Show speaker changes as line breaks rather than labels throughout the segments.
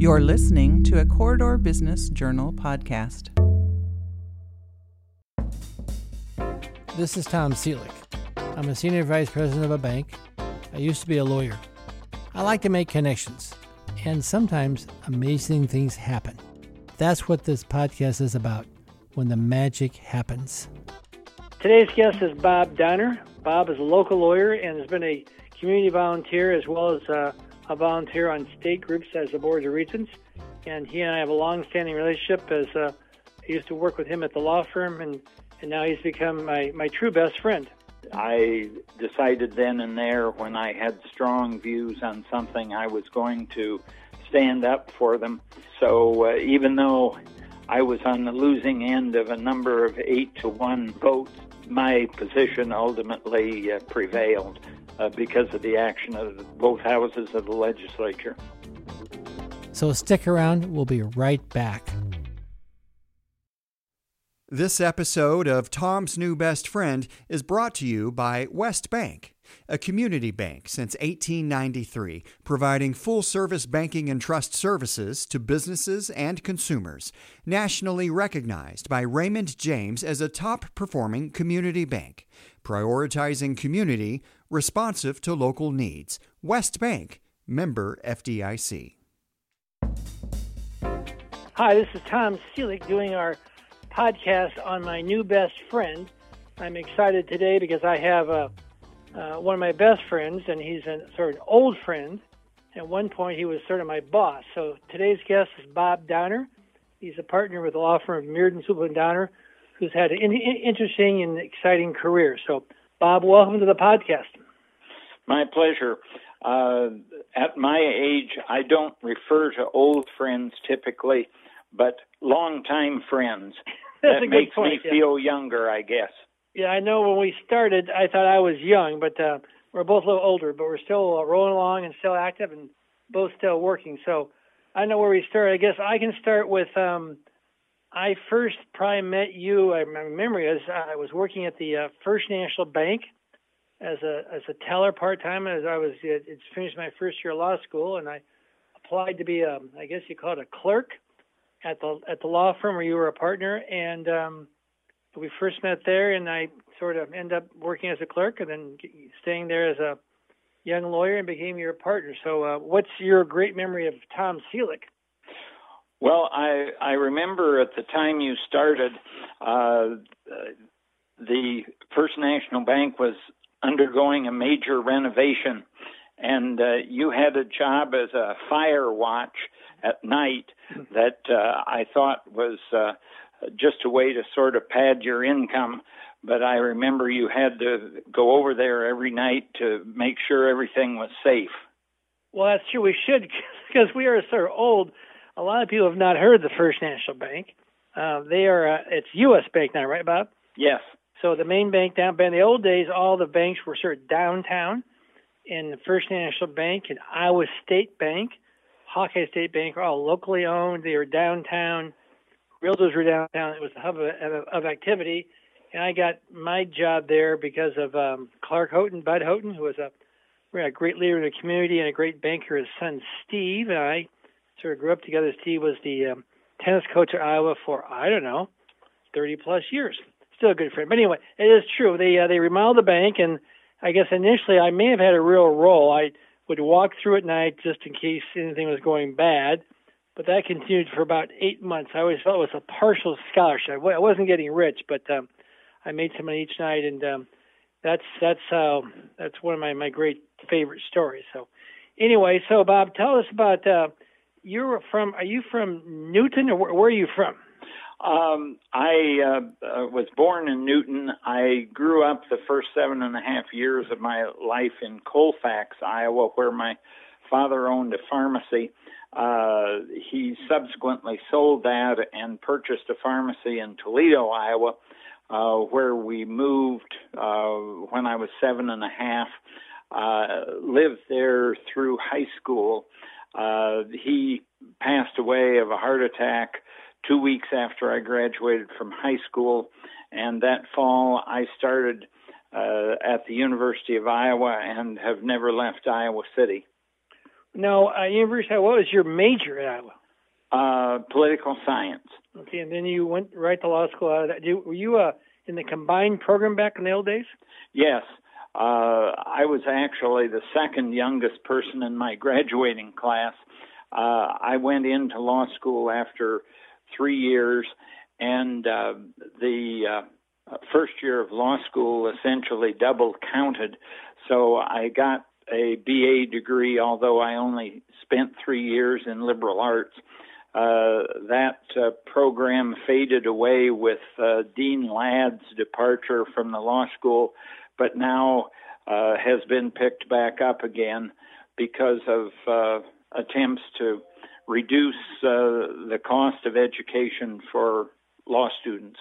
You're listening to a Corridor Business Journal podcast.
This is Tom Seelig. I'm a senior vice president of a bank. I used to be a lawyer. I like to make connections, and sometimes amazing things happen. That's what this podcast is about when the magic happens.
Today's guest is Bob Downer. Bob is a local lawyer and has been a community volunteer as well as uh, a volunteer on state groups as the Board of Regents. And he and I have a long-standing relationship as uh, I used to work with him at the law firm, and, and now he's become my, my true best friend.
I decided then and there when I had strong views on something, I was going to stand up for them. So uh, even though I was on the losing end of a number of eight to one votes, my position ultimately uh, prevailed uh, because of the action of both houses of the legislature.
So stick around, we'll be right back.
This episode of Tom's New Best Friend is brought to you by West Bank, a community bank since 1893, providing full service banking and trust services to businesses and consumers. Nationally recognized by Raymond James as a top performing community bank, prioritizing community, responsive to local needs. West Bank, member FDIC.
Hi, this is Tom Seelig doing our podcast on my new best friend. I'm excited today because I have a, uh, one of my best friends, and he's a sort of an old friend. At one point, he was sort of my boss. So today's guest is Bob Downer. He's a partner with the law firm of Meardon, Sueppel and Downer, who's had an in- interesting and exciting career. So, Bob, welcome to the podcast.
My pleasure. Uh, at my age, I don't refer to old friends typically, but longtime friends. That makes
point,
me
yeah.
feel younger, I guess.
Yeah, I know when we started, I thought I was young, but uh, we're both a little older, but we're still uh, rolling along and still active and both still working. So I know where we start. I guess I can start with um, I first probably met you. I, my memory is I was working at the uh, First National Bank as a as a teller part time as I was it, it's finished my first year of law school and I applied to be a I guess you call it a clerk at the at the law firm where you were a partner and um we first met there and I sort of ended up working as a clerk and then staying there as a young lawyer and became your partner. So uh, what's your great memory of Tom Seelig?
Well, I I remember at the time you started, uh, the First National Bank was undergoing a major renovation, and uh, you had a job as a fire watch at night that uh, I thought was uh, just a way to sort of pad your income. But I remember you had to go over there every night to make sure everything was safe.
Well, that's true. We should because we are so old. A lot of people have not heard of the First National Bank. Uh, they are uh, it's U.S. Bank now, right, Bob?
Yes.
So the main bank down. But in the old days, all the banks were sort of downtown. And the First National Bank and Iowa State Bank, Hawkeye State Bank are all locally owned. They were downtown. Realtors were downtown. It was the hub of, of, of activity. And I got my job there because of um, Clark Houghton, Bud Houghton, who was a, a great leader in the community and a great banker. His son Steve and I sort of grew up together. Steve was the um, tennis coach at Iowa for I don't know, 30 plus years. Still a good friend. But anyway, it is true. They uh, they remodeled the bank, and I guess initially I may have had a real role. I would walk through at night just in case anything was going bad. But that continued for about eight months. I always felt it was a partial scholarship. I wasn't getting rich, but um, I made some money each night, and um, that's that's uh, that's one of my my great favorite stories. So anyway, so Bob, tell us about uh, you're from. Are you from Newton, or where, where are you from?
Um, I uh, uh, was born in Newton. I grew up the first seven and a half years of my life in Colfax, Iowa, where my father owned a pharmacy. Uh, he subsequently sold that and purchased a pharmacy in Toledo, Iowa, uh, where we moved uh, when I was seven and a half. Uh, lived there through high school. Uh, he passed away of a heart attack two weeks after I graduated from high school. And that fall, I started uh, at the University of Iowa and have never left Iowa City.
No, uh, University. of What was your major at Iowa?
Uh, political science.
Okay, and then you went right to law school out of that. were you uh, in the combined program back in the old days?
Yes. Uh, I was actually the second youngest person in my graduating class. Uh, I went into law school after three years, and uh, the uh, first year of law school essentially double counted. So I got a BA degree, although I only spent three years in liberal arts. Uh, that uh, program faded away with uh, Dean Ladd's departure from the law school, but now uh, has been picked back up again because of uh, attempts to reduce uh, the cost of education for law students.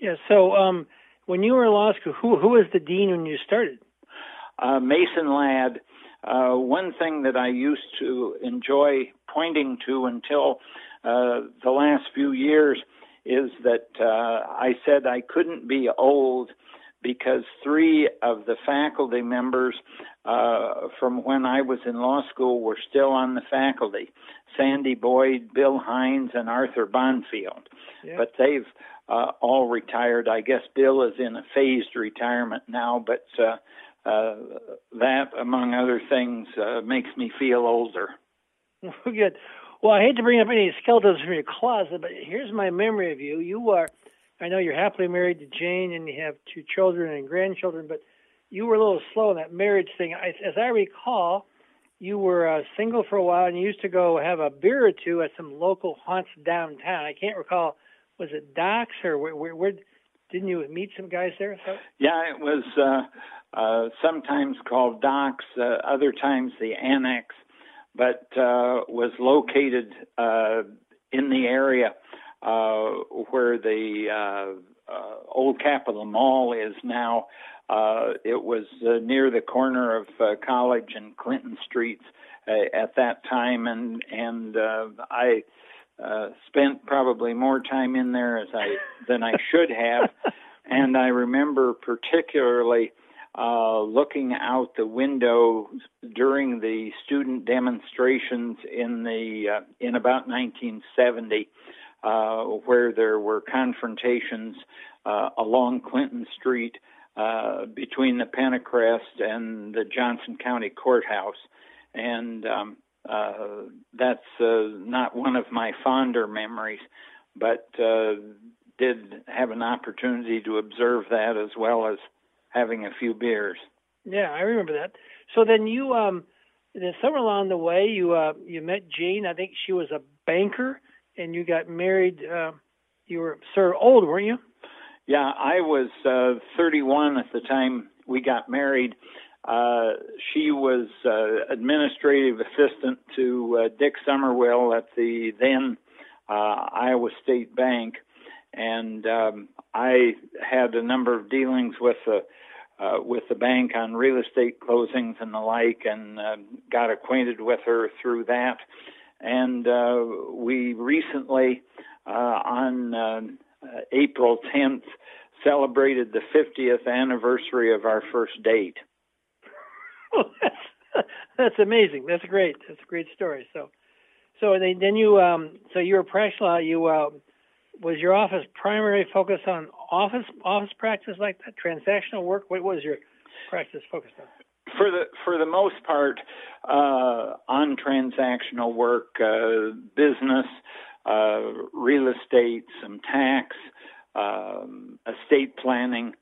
Yeah. So, um, when you were in law school, who who was the dean when you started?
Uh, Mason Ladd. Uh, one thing that I used to enjoy pointing to until uh, the last few years is that uh, I said I couldn't be old because three of the faculty members uh, from when I was in law school were still on the faculty Sandy Boyd, Bill Hines, and Arthur Bonfield. Yeah. But they've uh, all retired. I guess Bill is in a phased retirement now, but uh, uh, that, among other things, uh, makes me feel older.
Good. Well, I hate to bring up any skeletons from your closet, but here's my memory of you. You are, I know you're happily married to Jane and you have two children and grandchildren, but you were a little slow in that marriage thing. I, as I recall, you were uh, single for a while and you used to go have a beer or two at some local haunts downtown. I can't recall was it Doc's or where, where, where didn't you meet some guys there? So?
Yeah, it was uh, uh, sometimes called Doc's, uh, other times the Annex, but uh, was located uh, in the area where the uh, uh, old Capitol Mall is now. Uh, it was uh, near the corner of uh, College and Clinton Streets uh, at that time, and and uh, I uh, spent probably more time in there as I than I should have, and I remember particularly uh, looking out the window during the student demonstrations in the uh, in about 1970, uh, where there were confrontations uh, along Clinton Street uh, between the Pentacrest and the Johnson County Courthouse, and um, uh, that's uh, not one of my fonder memories, but uh, did have an opportunity to observe that as well as having a few beers.
Yeah, I remember that. So then you, um, then somewhere along the way, you you met Jane. I think she was a banker, and you got married. Uh, you were sort of old, weren't you?
Yeah, I was uh, 31 at the time we got married. Uh, she was uh, administrative assistant to uh, Dick Somerville at the then uh, Iowa State Bank, and um, I had a number of dealings with the uh, with the bank on real estate closings and the like, and uh, got acquainted with her through that. And uh, we recently, uh, on uh, April 10th, celebrated the 50th anniversary of our first date.
that's, that's amazing. That's great. That's a great story. So, so then, then you, um, so you were law. You uh, was your office primary focus on office office practice like that, transactional work. What was your practice focused on?
For the for the most part, uh, on transactional work, uh, business, uh, real estate, some tax, um, estate planning,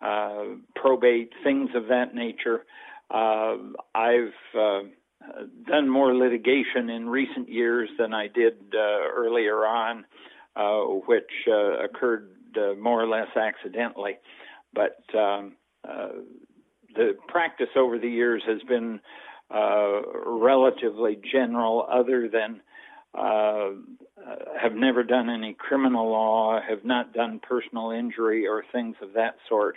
uh, probate, things of that nature. Uh, I've uh, done more litigation in recent years than I did earlier on, which occurred more or less accidentally. But um, the practice over the years has been relatively general, other than have never done any criminal law, have not done personal injury or things of that sort.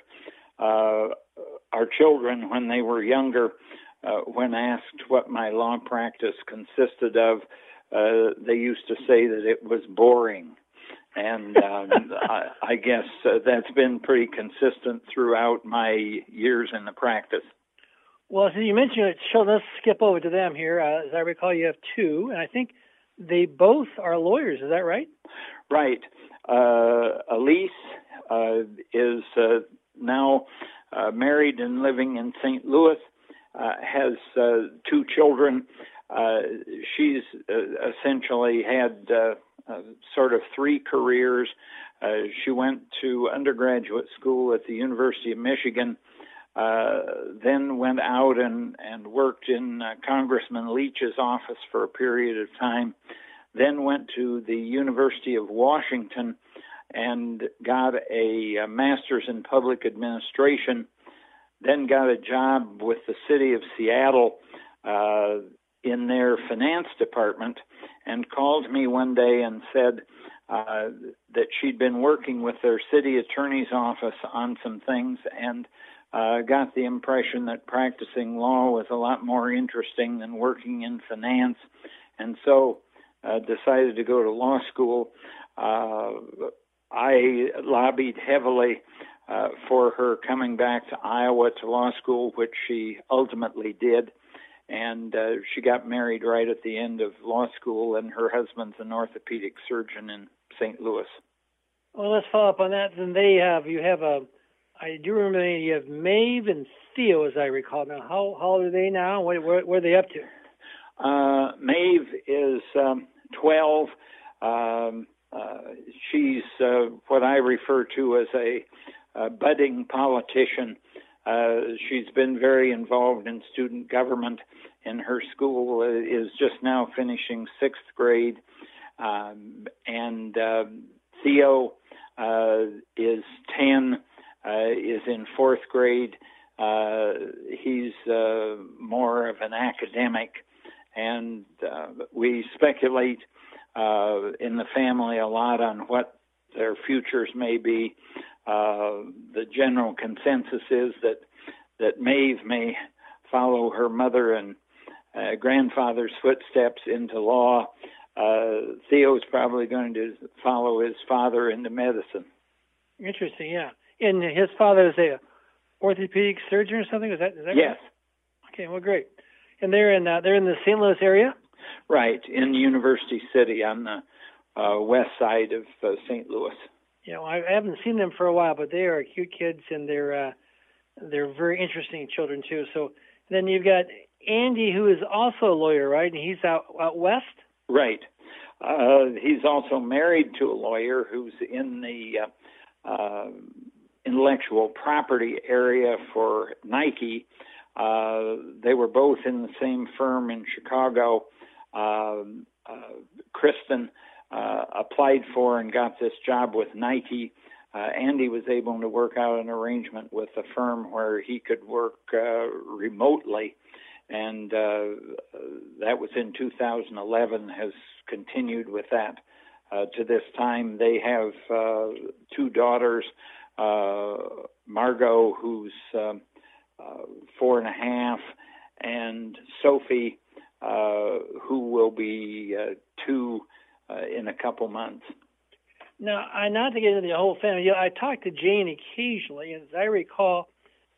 Uh, our children, when they were younger, uh, when asked what my law practice consisted of, uh, they used to say that it was boring. And um, I, I guess uh, that's been pretty consistent throughout my years in the practice.
Well, so you mentioned it, so let's skip over to them here. Uh, as I recall, you have two, and I think they both are lawyers. Is that right?
Right. Uh, Elise uh, is uh, now uh, married and living in St. Louis, uh, has uh, two children. she's essentially had sort of three careers. she went to undergraduate school at the University of Michigan. Uh, then went out and, and worked in uh, Congressman Leach's office for a period of time. Then went to the University of Washington and got a, a master's in public administration. Then got a job with the city of Seattle uh, in their finance department and called me one day and said uh, that she'd been working with their city attorney's office on some things and uh, got the impression that practicing law was a lot more interesting than working in finance, and so uh, decided to go to law school. Uh, I lobbied heavily uh, for her coming back to Iowa to law school, which she ultimately did. And uh, she got married right at the end of law school, and her husband's an orthopedic surgeon in St. Louis.
Well, let's follow up on that. Then they have you have a I do remember you have Maeve and Theo, as I recall. Now, how, how old are they now? What, where, where are they up to?
Uh, Maeve is um, 12. Um, uh, she's uh, what I refer to as a, a budding politician. Uh, she's been very involved in student government in her school, uh, is just now finishing sixth grade. Um, and uh, Theo uh, is 10 uh, is in fourth grade. Uh, he's more of an academic, and we speculate in the family a lot on what their futures may be. Uh, the general consensus is that that Maeve may follow her mother and uh, grandfather's footsteps into law. Uh, Theo's probably going to follow his father into medicine.
Interesting, yeah. And his father is a orthopedic surgeon or something. Is that is that
yes?
Right? Okay, well, great. And they're in uh, they're in the St. Louis area.
Right in University City on the uh, west side of uh, St. Louis.
Yeah, well, I haven't seen them for a while, but they are cute kids and they're uh, they're very interesting children too. So then you've got Andy, who is also a lawyer, right? And he's out out west.
Right. Uh, he's also married to a lawyer who's in the uh, uh, intellectual property area for Nike. Uh, they were both in the same firm in Chicago. Um, uh, Kristen uh, applied for and got this job with Nike. Uh, Andy was able to work out an arrangement with a firm where he could work uh, remotely, and uh, that was in 2011. Has continued with that to this time. They have two daughters uh, Margot, who's um, uh, four and a half, and Sophie, uh, who will be uh, two uh, in a couple months.
Now, I not to get into the whole family. I talk to Jane occasionally, and as I recall,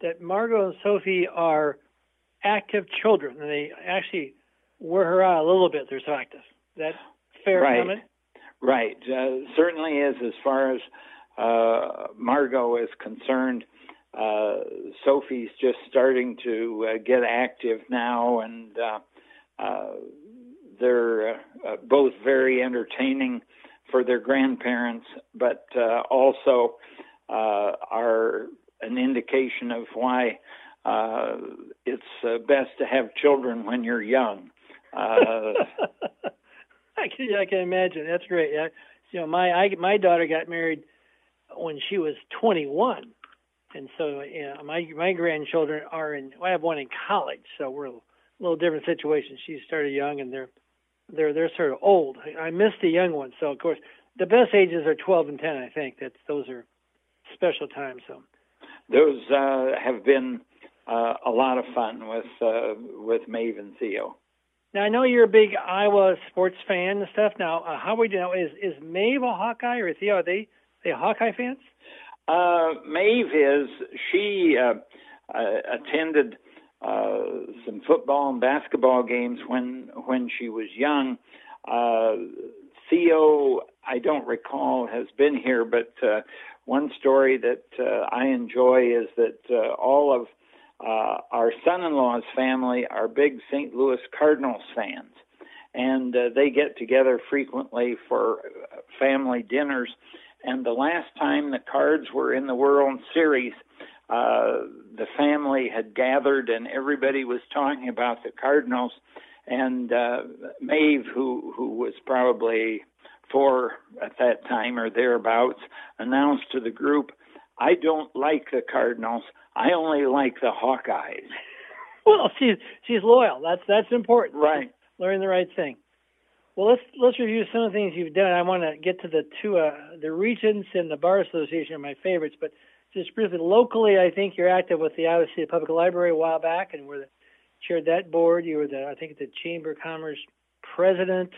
that Margot and Sophie are active children, and they actually wear her out a little bit. They're so active. Is that fair
right.
comment?
Right. Uh, certainly is as far as uh, Margot is concerned. Uh, Sophie's just starting to uh, get active now, and uh, uh, they're uh, uh, both very entertaining for their grandparents, but uh, also uh, are an indication of why uh, it's uh, best to have children when you're young. Uh,
I can I can imagine. That's great. Yeah. You know, my I, my daughter got married when she was 21, and so you know, my my grandchildren are in. I have one in college, so we're a little different situation. She started young, and they're they're they're sort of old. I, miss the young ones, so of course the best ages are 12 and 10. I think that those are special times. So
those uh, have been uh, a lot of fun with uh, with Maeve and Theo.
Now I know you're a big Iowa sports fan and stuff. Now, uh, how we do now is is Maeve a Hawkeye or Theo? Are they they Hawkeye fans?
Uh, Maeve is. She uh, uh, attended uh, some football and basketball games when when she was young. Uh, Theo, I don't recall, has been here, but uh, one story that uh, I enjoy is that uh, all of uh, our son-in-law's family are big St. Louis Cardinals fans, and uh, they get together frequently for family dinners. And the last time the Cards were in the World Series, uh, the family had gathered and everybody was talking about the Cardinals. And uh, Maeve, who who was probably four at that time or thereabouts, announced to the group, "I don't like the Cardinals. I only like the Hawkeyes."
Well, she's she's loyal. That's that's important.
Right.
Learn the right thing. Well, let's let's review some of the things you've done. I want to get to the two uh, the regents and the bar association are my favorites, but just briefly locally, I think you're active with the Iowa City Public Library a while back, and were the, chaired that board. You were the I think the Chamber of Commerce president,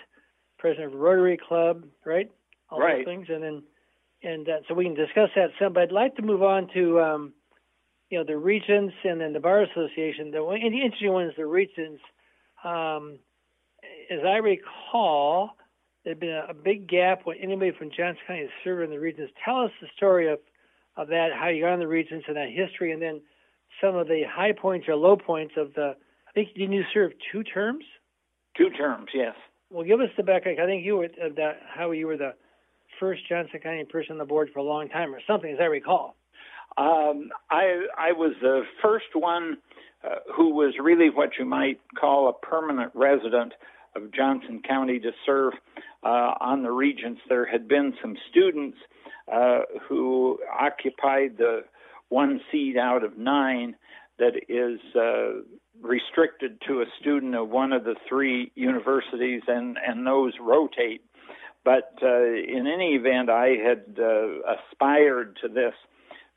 president of Rotary Club, right? All
right.
those things, and then and uh, so we can discuss that some. But I'd like to move on to um, you know the regents and then the bar association. The, one, and the interesting one is the regents. Um, as I recall, there'd been a, a big gap when anybody from Johnson County served in the regents. Tell us the story of of that, how you got on the regents and that history, and then some of the high points or low points of the. I think didn't you serve two terms?
Two terms, yes.
Well, give us the background. I think you were uh, the, how you were the first Johnson County person on the board for a long time, or something, as I recall.
Um, I I was the first one uh, who was really what you might call a permanent resident of Johnson County to serve uh, on the regents. There had been some students uh, who occupied the one seat out of nine that is uh, restricted to a student of one of the three universities, and, and those rotate. But uh, in any event, I had uh, aspired to this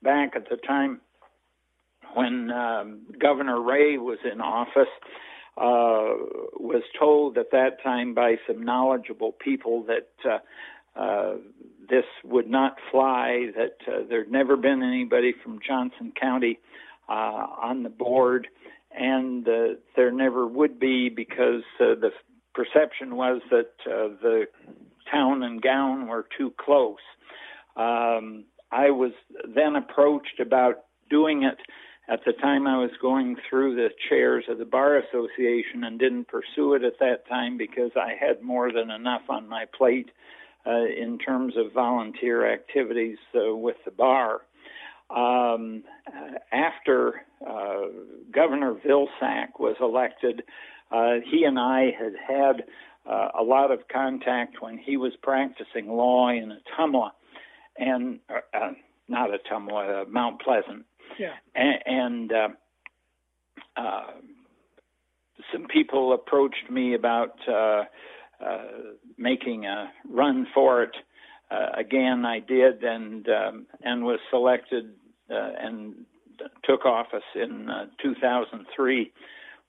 back at the time when um, Governor Ray was in office. Uh, was told at that time by some knowledgeable people that uh, uh, this would not fly, that uh, there'd never been anybody from Johnson County uh, on the board, and uh, there never would be because uh, the perception was that uh, the town and gown were too close. Um, I was then approached about doing it at the time I was going through the chairs of the Bar Association and didn't pursue it at that time because I had more than enough on my plate uh, in terms of volunteer activities uh, with the bar. Um, after uh, Governor Vilsack was elected, uh, he and I had had uh, a lot of contact when he was practicing law in Ottumwa, and uh, not Ottumwa, Mount Pleasant
Yeah.
and, and uh, uh, some people approached me about uh, uh, making a run for it. Uh, again, I did, and um, and was selected uh, and took office in uh, 2003.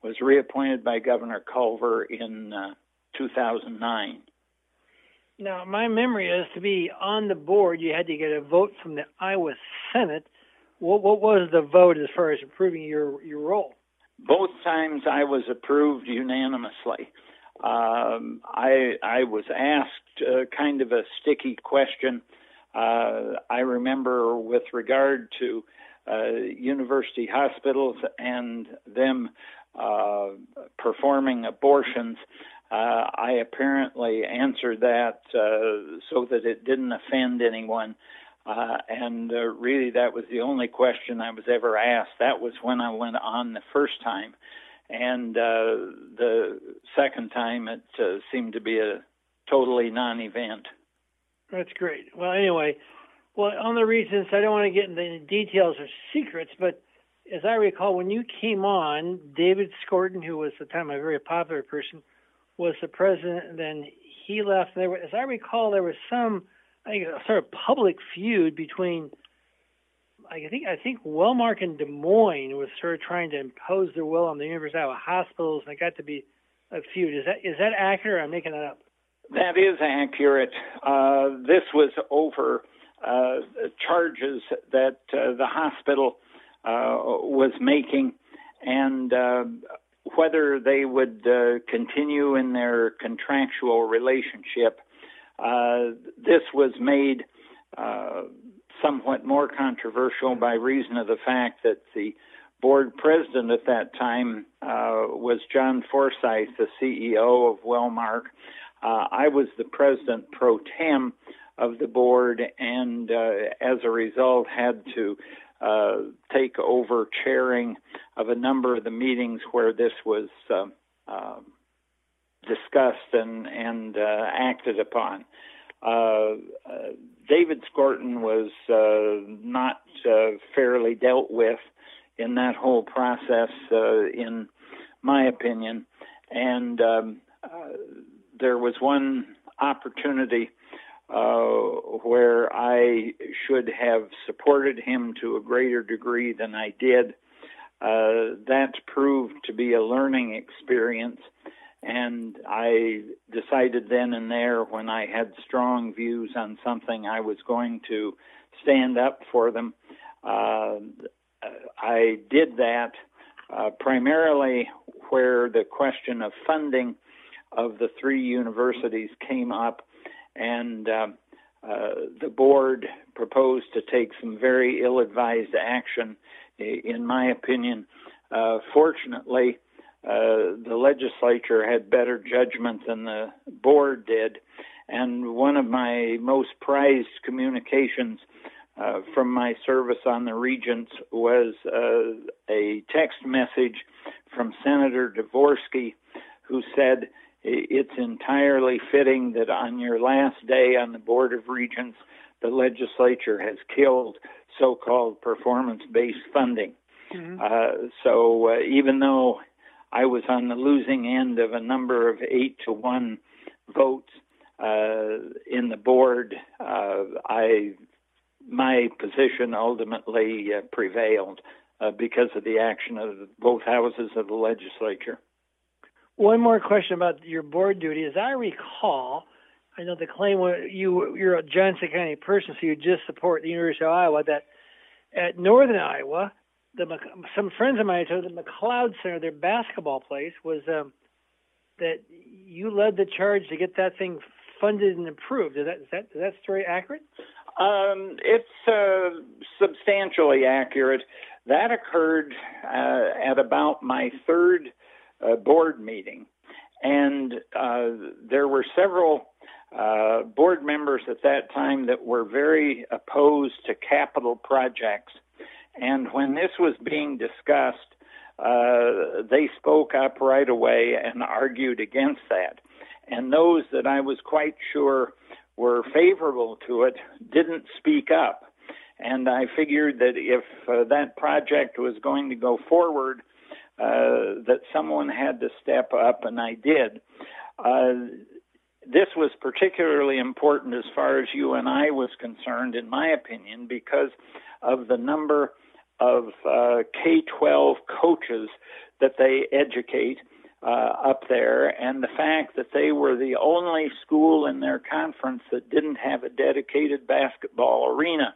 Was reappointed by Governor Culver in uh, 2009.
Now, my memory is to be on the board, you had to get a vote from the Iowa Senate. What, what was the vote as far as approving your your role?
both times I was approved unanimously. Um, I I was asked uh, kind of a sticky question. Uh, I remember with regard to uh, university hospitals and them uh, performing abortions. Uh, I apparently answered that uh, so that it didn't offend anyone. Uh, and uh, really, that was the only question I was ever asked. That was when I went on the first time. And uh, the second time, it uh, seemed to be a totally non event.
That's great. Well, anyway, well, on the reasons, I don't want to get into the details or secrets, but as I recall, when you came on, David Skorton, who was at the time a very popular person, was the president, and then he left. And there were, as I recall, there was some I think sort of public feud between I think I think Wellmark and Des Moines was sort of trying to impose their will on the University of Iowa hospitals, and it got to be a feud. Is that is that accurate? I'm making that up.
That is accurate. Uh, this was over uh, charges that uh, the hospital uh, was making, and uh, whether they would uh, continue in their contractual relationship. This was made somewhat more controversial by reason of the fact that the board president at that time uh, was John Forsyth, the CEO of Wellmark. Uh, I was the president pro tem of the board, and uh, as a result, had to uh, take over chairing of a number of the meetings where this was uh, uh, discussed and and uh, acted upon. Uh, uh, David Skorton was not fairly dealt with in that whole process, in my opinion, and um, there was one opportunity uh, where I should have supported him to a greater degree than I did. Uh, that proved to be a learning experience, and I decided then and there when I had strong views on something, I was going to stand up for them. Uh, I did that uh, primarily where the question of funding of the three universities came up and uh, uh, the board proposed to take some very ill-advised action, in my opinion. Uh, fortunately, uh, the legislature had better judgment than the board did, and one of my most prized communications uh, from my service on the Regents was uh, a text message from Senator Dvorsky, who said it's entirely fitting that on your last day on the Board of Regents, the legislature has killed so called performance based funding. Mm-hmm. Uh, so uh, even though I was on the losing end of a number of eight to one votes uh, in the board, uh, I my position ultimately uh, prevailed uh, because of the action of both houses of the legislature.
One more question about your board duty. As I recall, I know the claim was you you're a Johnson County person, so you just support the University of Iowa. That at Northern Iowa, the some friends of mine told the McLeod Center, their basketball place, was um, that you led the charge to get that thing funded and approved. Is that is that is that story accurate?
Um, it's uh, substantially accurate. That occurred uh, at about my third uh, board meeting, and uh, there were several uh, board members at that time that were very opposed to capital projects. And when this was being discussed, uh, they spoke up right away and argued against that. And those that I was quite sure were favorable to it didn't speak up. And I figured that if uh, that project was going to go forward, uh, that someone had to step up, and I did. Uh, this was particularly important as far as you and I was concerned, in my opinion, because of the number of uh, K 12 coaches that they educate uh, up there, and the fact that they were the only school in their conference that didn't have a dedicated basketball arena.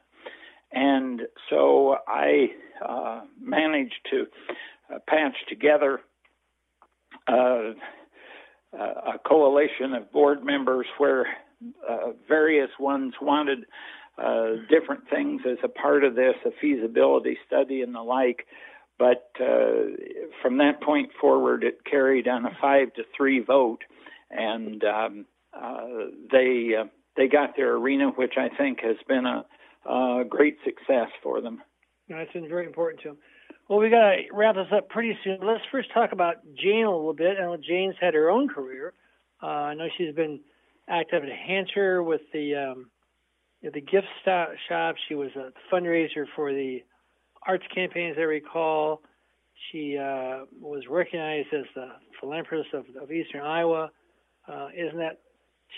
And so I uh, managed to uh, patched together uh, a coalition of board members where uh, various ones wanted uh, different things as a part of this, a feasibility study and the like. But uh, from that point forward, it carried on a five to three vote, and um, uh, they they got their arena, which I think has been a, a great success for them.
That's been very important to them. Well, we got to wrap this up pretty soon. Let's first talk about Jane a little bit. I know Jane's had her own career. Uh, I know she's been active at Hancher with the um, the gift shop. She was a fundraiser for the arts campaigns. I recall. She uh, was recognized as the philanthropist of, of Eastern Iowa. Uh, isn't that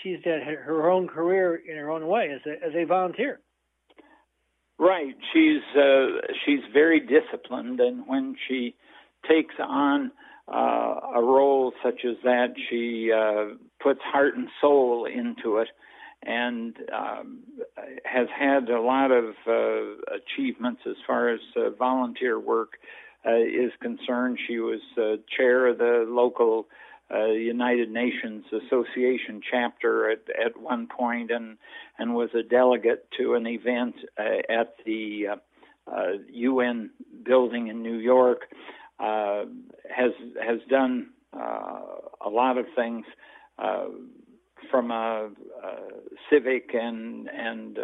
she's had her own career in her own way as a, as a volunteer?
Right. She's uh, she's very disciplined, and when she takes on uh, a role such as that, she uh, puts heart and soul into it, and um, has had a lot of uh, achievements as far as uh, volunteer work uh, is concerned. She was uh, chair of the local uh, United Nations Association chapter at, at one point and, and was a delegate to an event uh, at the UN building in New York. Has has done a lot of things from a, a, civic and and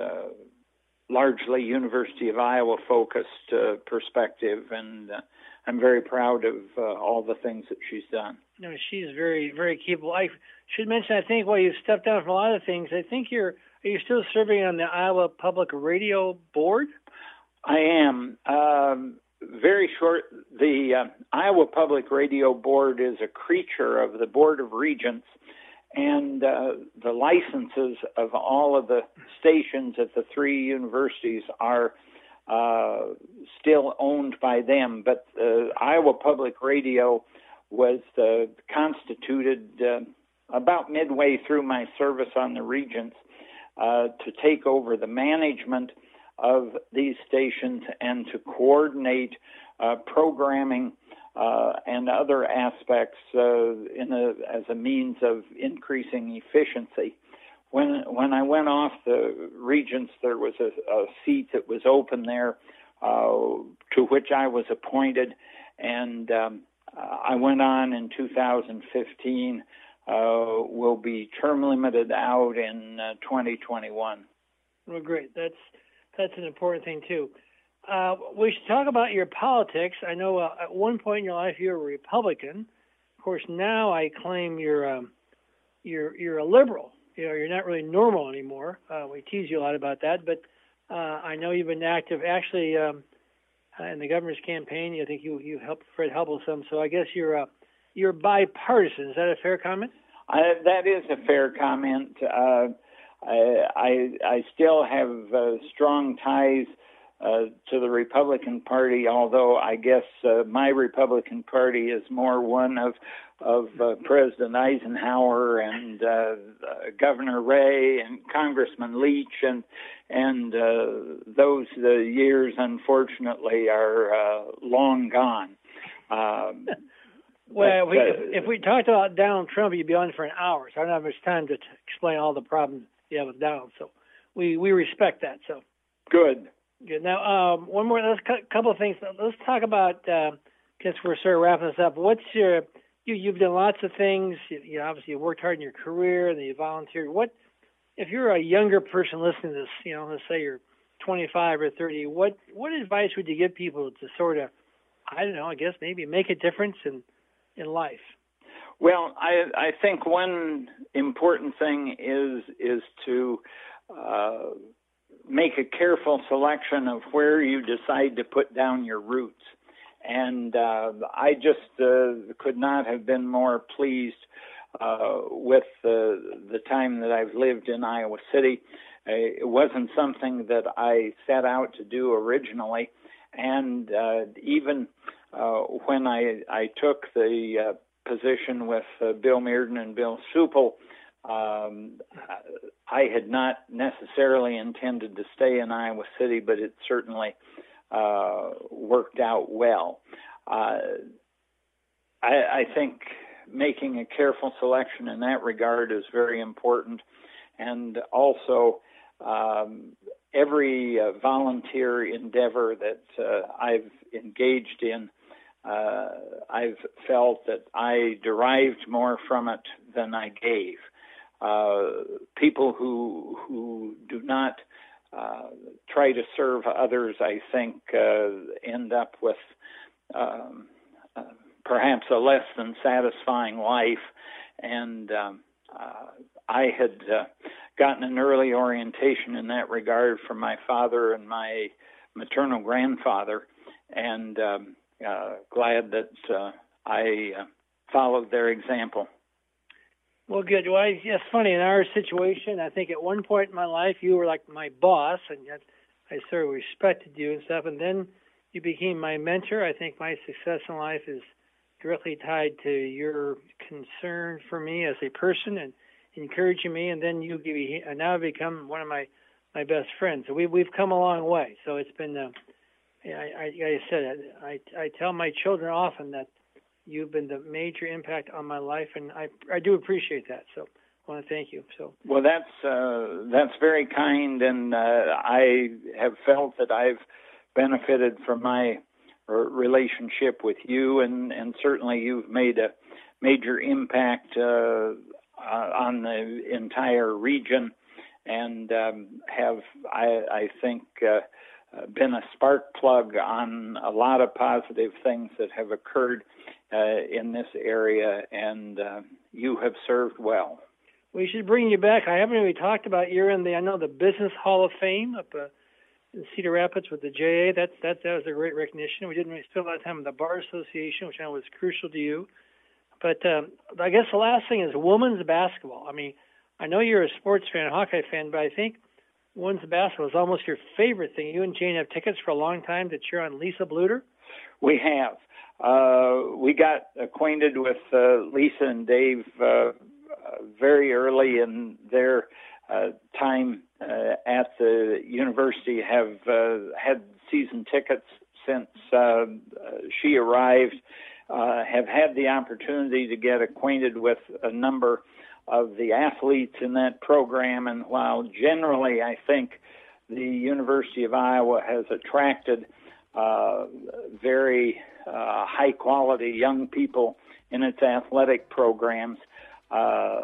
largely University of Iowa focused uh, perspective, and uh, I'm very proud of uh, all the things that she's done.
No, she's very, very capable. I should mention, I think, while you stepped down from a lot of things, I think you're are you still serving on the Iowa Public Radio Board?
I am. Um, very short. The uh, Iowa Public Radio Board is a creature of the Board of Regents and uh, the licenses of all of the stations at the three universities are uh, still owned by them. But uh, Iowa Public Radio was uh, constituted uh, about midway through my service on the Regents uh, to take over the management of these stations and to coordinate programming uh, and other aspects uh, a, as a means of increasing efficiency. When when I went off the Regents, there was a, a seat that was open there, uh, to which I was appointed, and um, I went on in 2015. Uh, will be term limited out in uh, 2021.
Well, great. That's that's an important thing too. Uh, we should talk about your politics. I know uh, at one point in your life you were a Republican. Of course, now I claim you're um, you're you're a liberal. You know, you're not really normal anymore. Uh, we tease you a lot about that, but uh, I know you've been active actually um, uh, in the governor's campaign. I think you you helped Fred Hubbell some. So I guess you're uh, you're bipartisan. Is that a fair comment?
I, that is a fair comment. Uh, I, I I still have uh, strong ties uh, to the Republican Party, although I guess uh, my Republican Party is more one of of uh, President Eisenhower and uh, uh, Governor Ray and Congressman Leach and and uh, those years unfortunately are uh, long gone. Um,
well, but, we, if, if we talked about Donald Trump, you'd be on for an hour. So I don't have much time to t- explain all the problems you have with Donald. So we we respect that. So
good.
Good. Now, um, one more. Let's a couple of things. Let's talk about. Uh, since we're sort of wrapping this up, what's your you you've done lots of things. You, you obviously you worked hard in your career and then you volunteered. What if you're a younger person listening to this? You know, let's say you're 25 or 30. What what advice would you give people to sort of, I don't know, I guess maybe make a difference in in life?
Well, I I think one important thing is is to uh, make a careful selection of where you decide to put down your roots. And uh, I just uh, could not have been more pleased uh, with the, the time that I've lived in Iowa City. Uh, it wasn't something that I set out to do originally. And uh, even uh, when I, I took the position with Bill Meardon and Bill Sueppel, um, I had not necessarily intended to stay in Iowa City, but it certainly uh, worked out well. Uh, I, I think making a careful selection in that regard is very important, and also um, every uh, volunteer endeavor that uh, I've engaged in, uh, I've felt that I derived more from it than I gave. Uh, people who who do not uh, try to serve others, I think, uh, end up with um, uh, perhaps a less than satisfying life. And um, uh, I had gotten an early orientation in that regard from my father and my maternal grandfather, and um, glad that I followed their example.
Well, good. Well, it's funny in our situation. I think at one point in my life, you were like my boss, and yet I sort of respected you and stuff. And then you became my mentor. I think my success in life is directly tied to your concern for me as a person and encouraging me. And then you now become one of my my best friends. So we we've come a long way. So it's been uh, I, I, like I said, I, I tell my children often that you've been the major impact on my life, and I, I do appreciate that. So I want to thank you. So
well, that's uh, that's very kind, and uh, I have felt that I've benefited from my uh, relationship with you, and and certainly you've made a major impact uh, on the entire region, and um, have I, I think. Uh, uh, been a spark plug on a lot of positive things that have occurred uh, in this area, and uh, you have served well.
We should bring you back. I haven't really talked about you're in the I know the Business Hall of Fame up uh, in Cedar Rapids with the JA. That's that that was a great recognition. We didn't really spend a lot of time in the Bar Association, which I know was crucial to you. But um, I guess the last thing is women's basketball. I mean, I know you're a sports fan, a Hawkeye fan, but I think women's basketball is almost your favorite thing. You and Jane have tickets for a long time to cheer on Lisa Bluder.
We have. Uh, we got acquainted with uh, Lisa and Dave uh, very early in their uh, time uh, at the university. Have uh, had season tickets since she arrived. have had the opportunity to get acquainted with a number of the athletes in that program. And while generally I think the University of Iowa has attracted uh, very uh, high quality young people in its athletic programs, uh,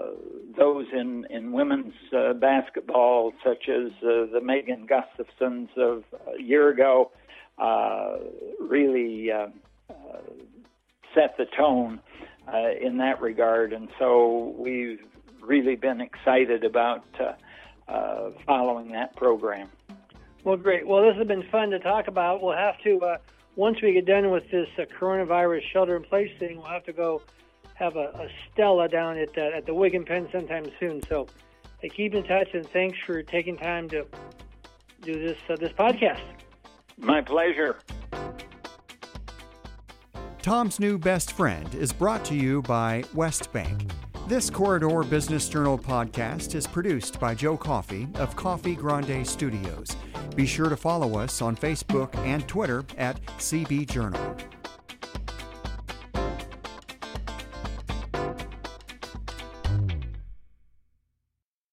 those in, in women's uh, basketball, such as uh, the Megan Gustafsons of a year ago, uh, really set the tone in that regard. And so we've really been excited about uh, uh, following that program.
Well, great. Well, this has been fun to talk about. We'll have to, uh, once we get done with this uh, coronavirus shelter in place thing, we'll have to go have a, a Stella down at, uh, at the Wig and Pen sometime soon. So keep in touch, and thanks for taking time to do this, uh, this podcast.
My pleasure.
Tom's New Best Friend is brought to you by West Bank. This Corridor Business Journal podcast is produced by Joe Coffee of Coffee Grande Studios. Be sure to follow us on Facebook and Twitter at CB Journal.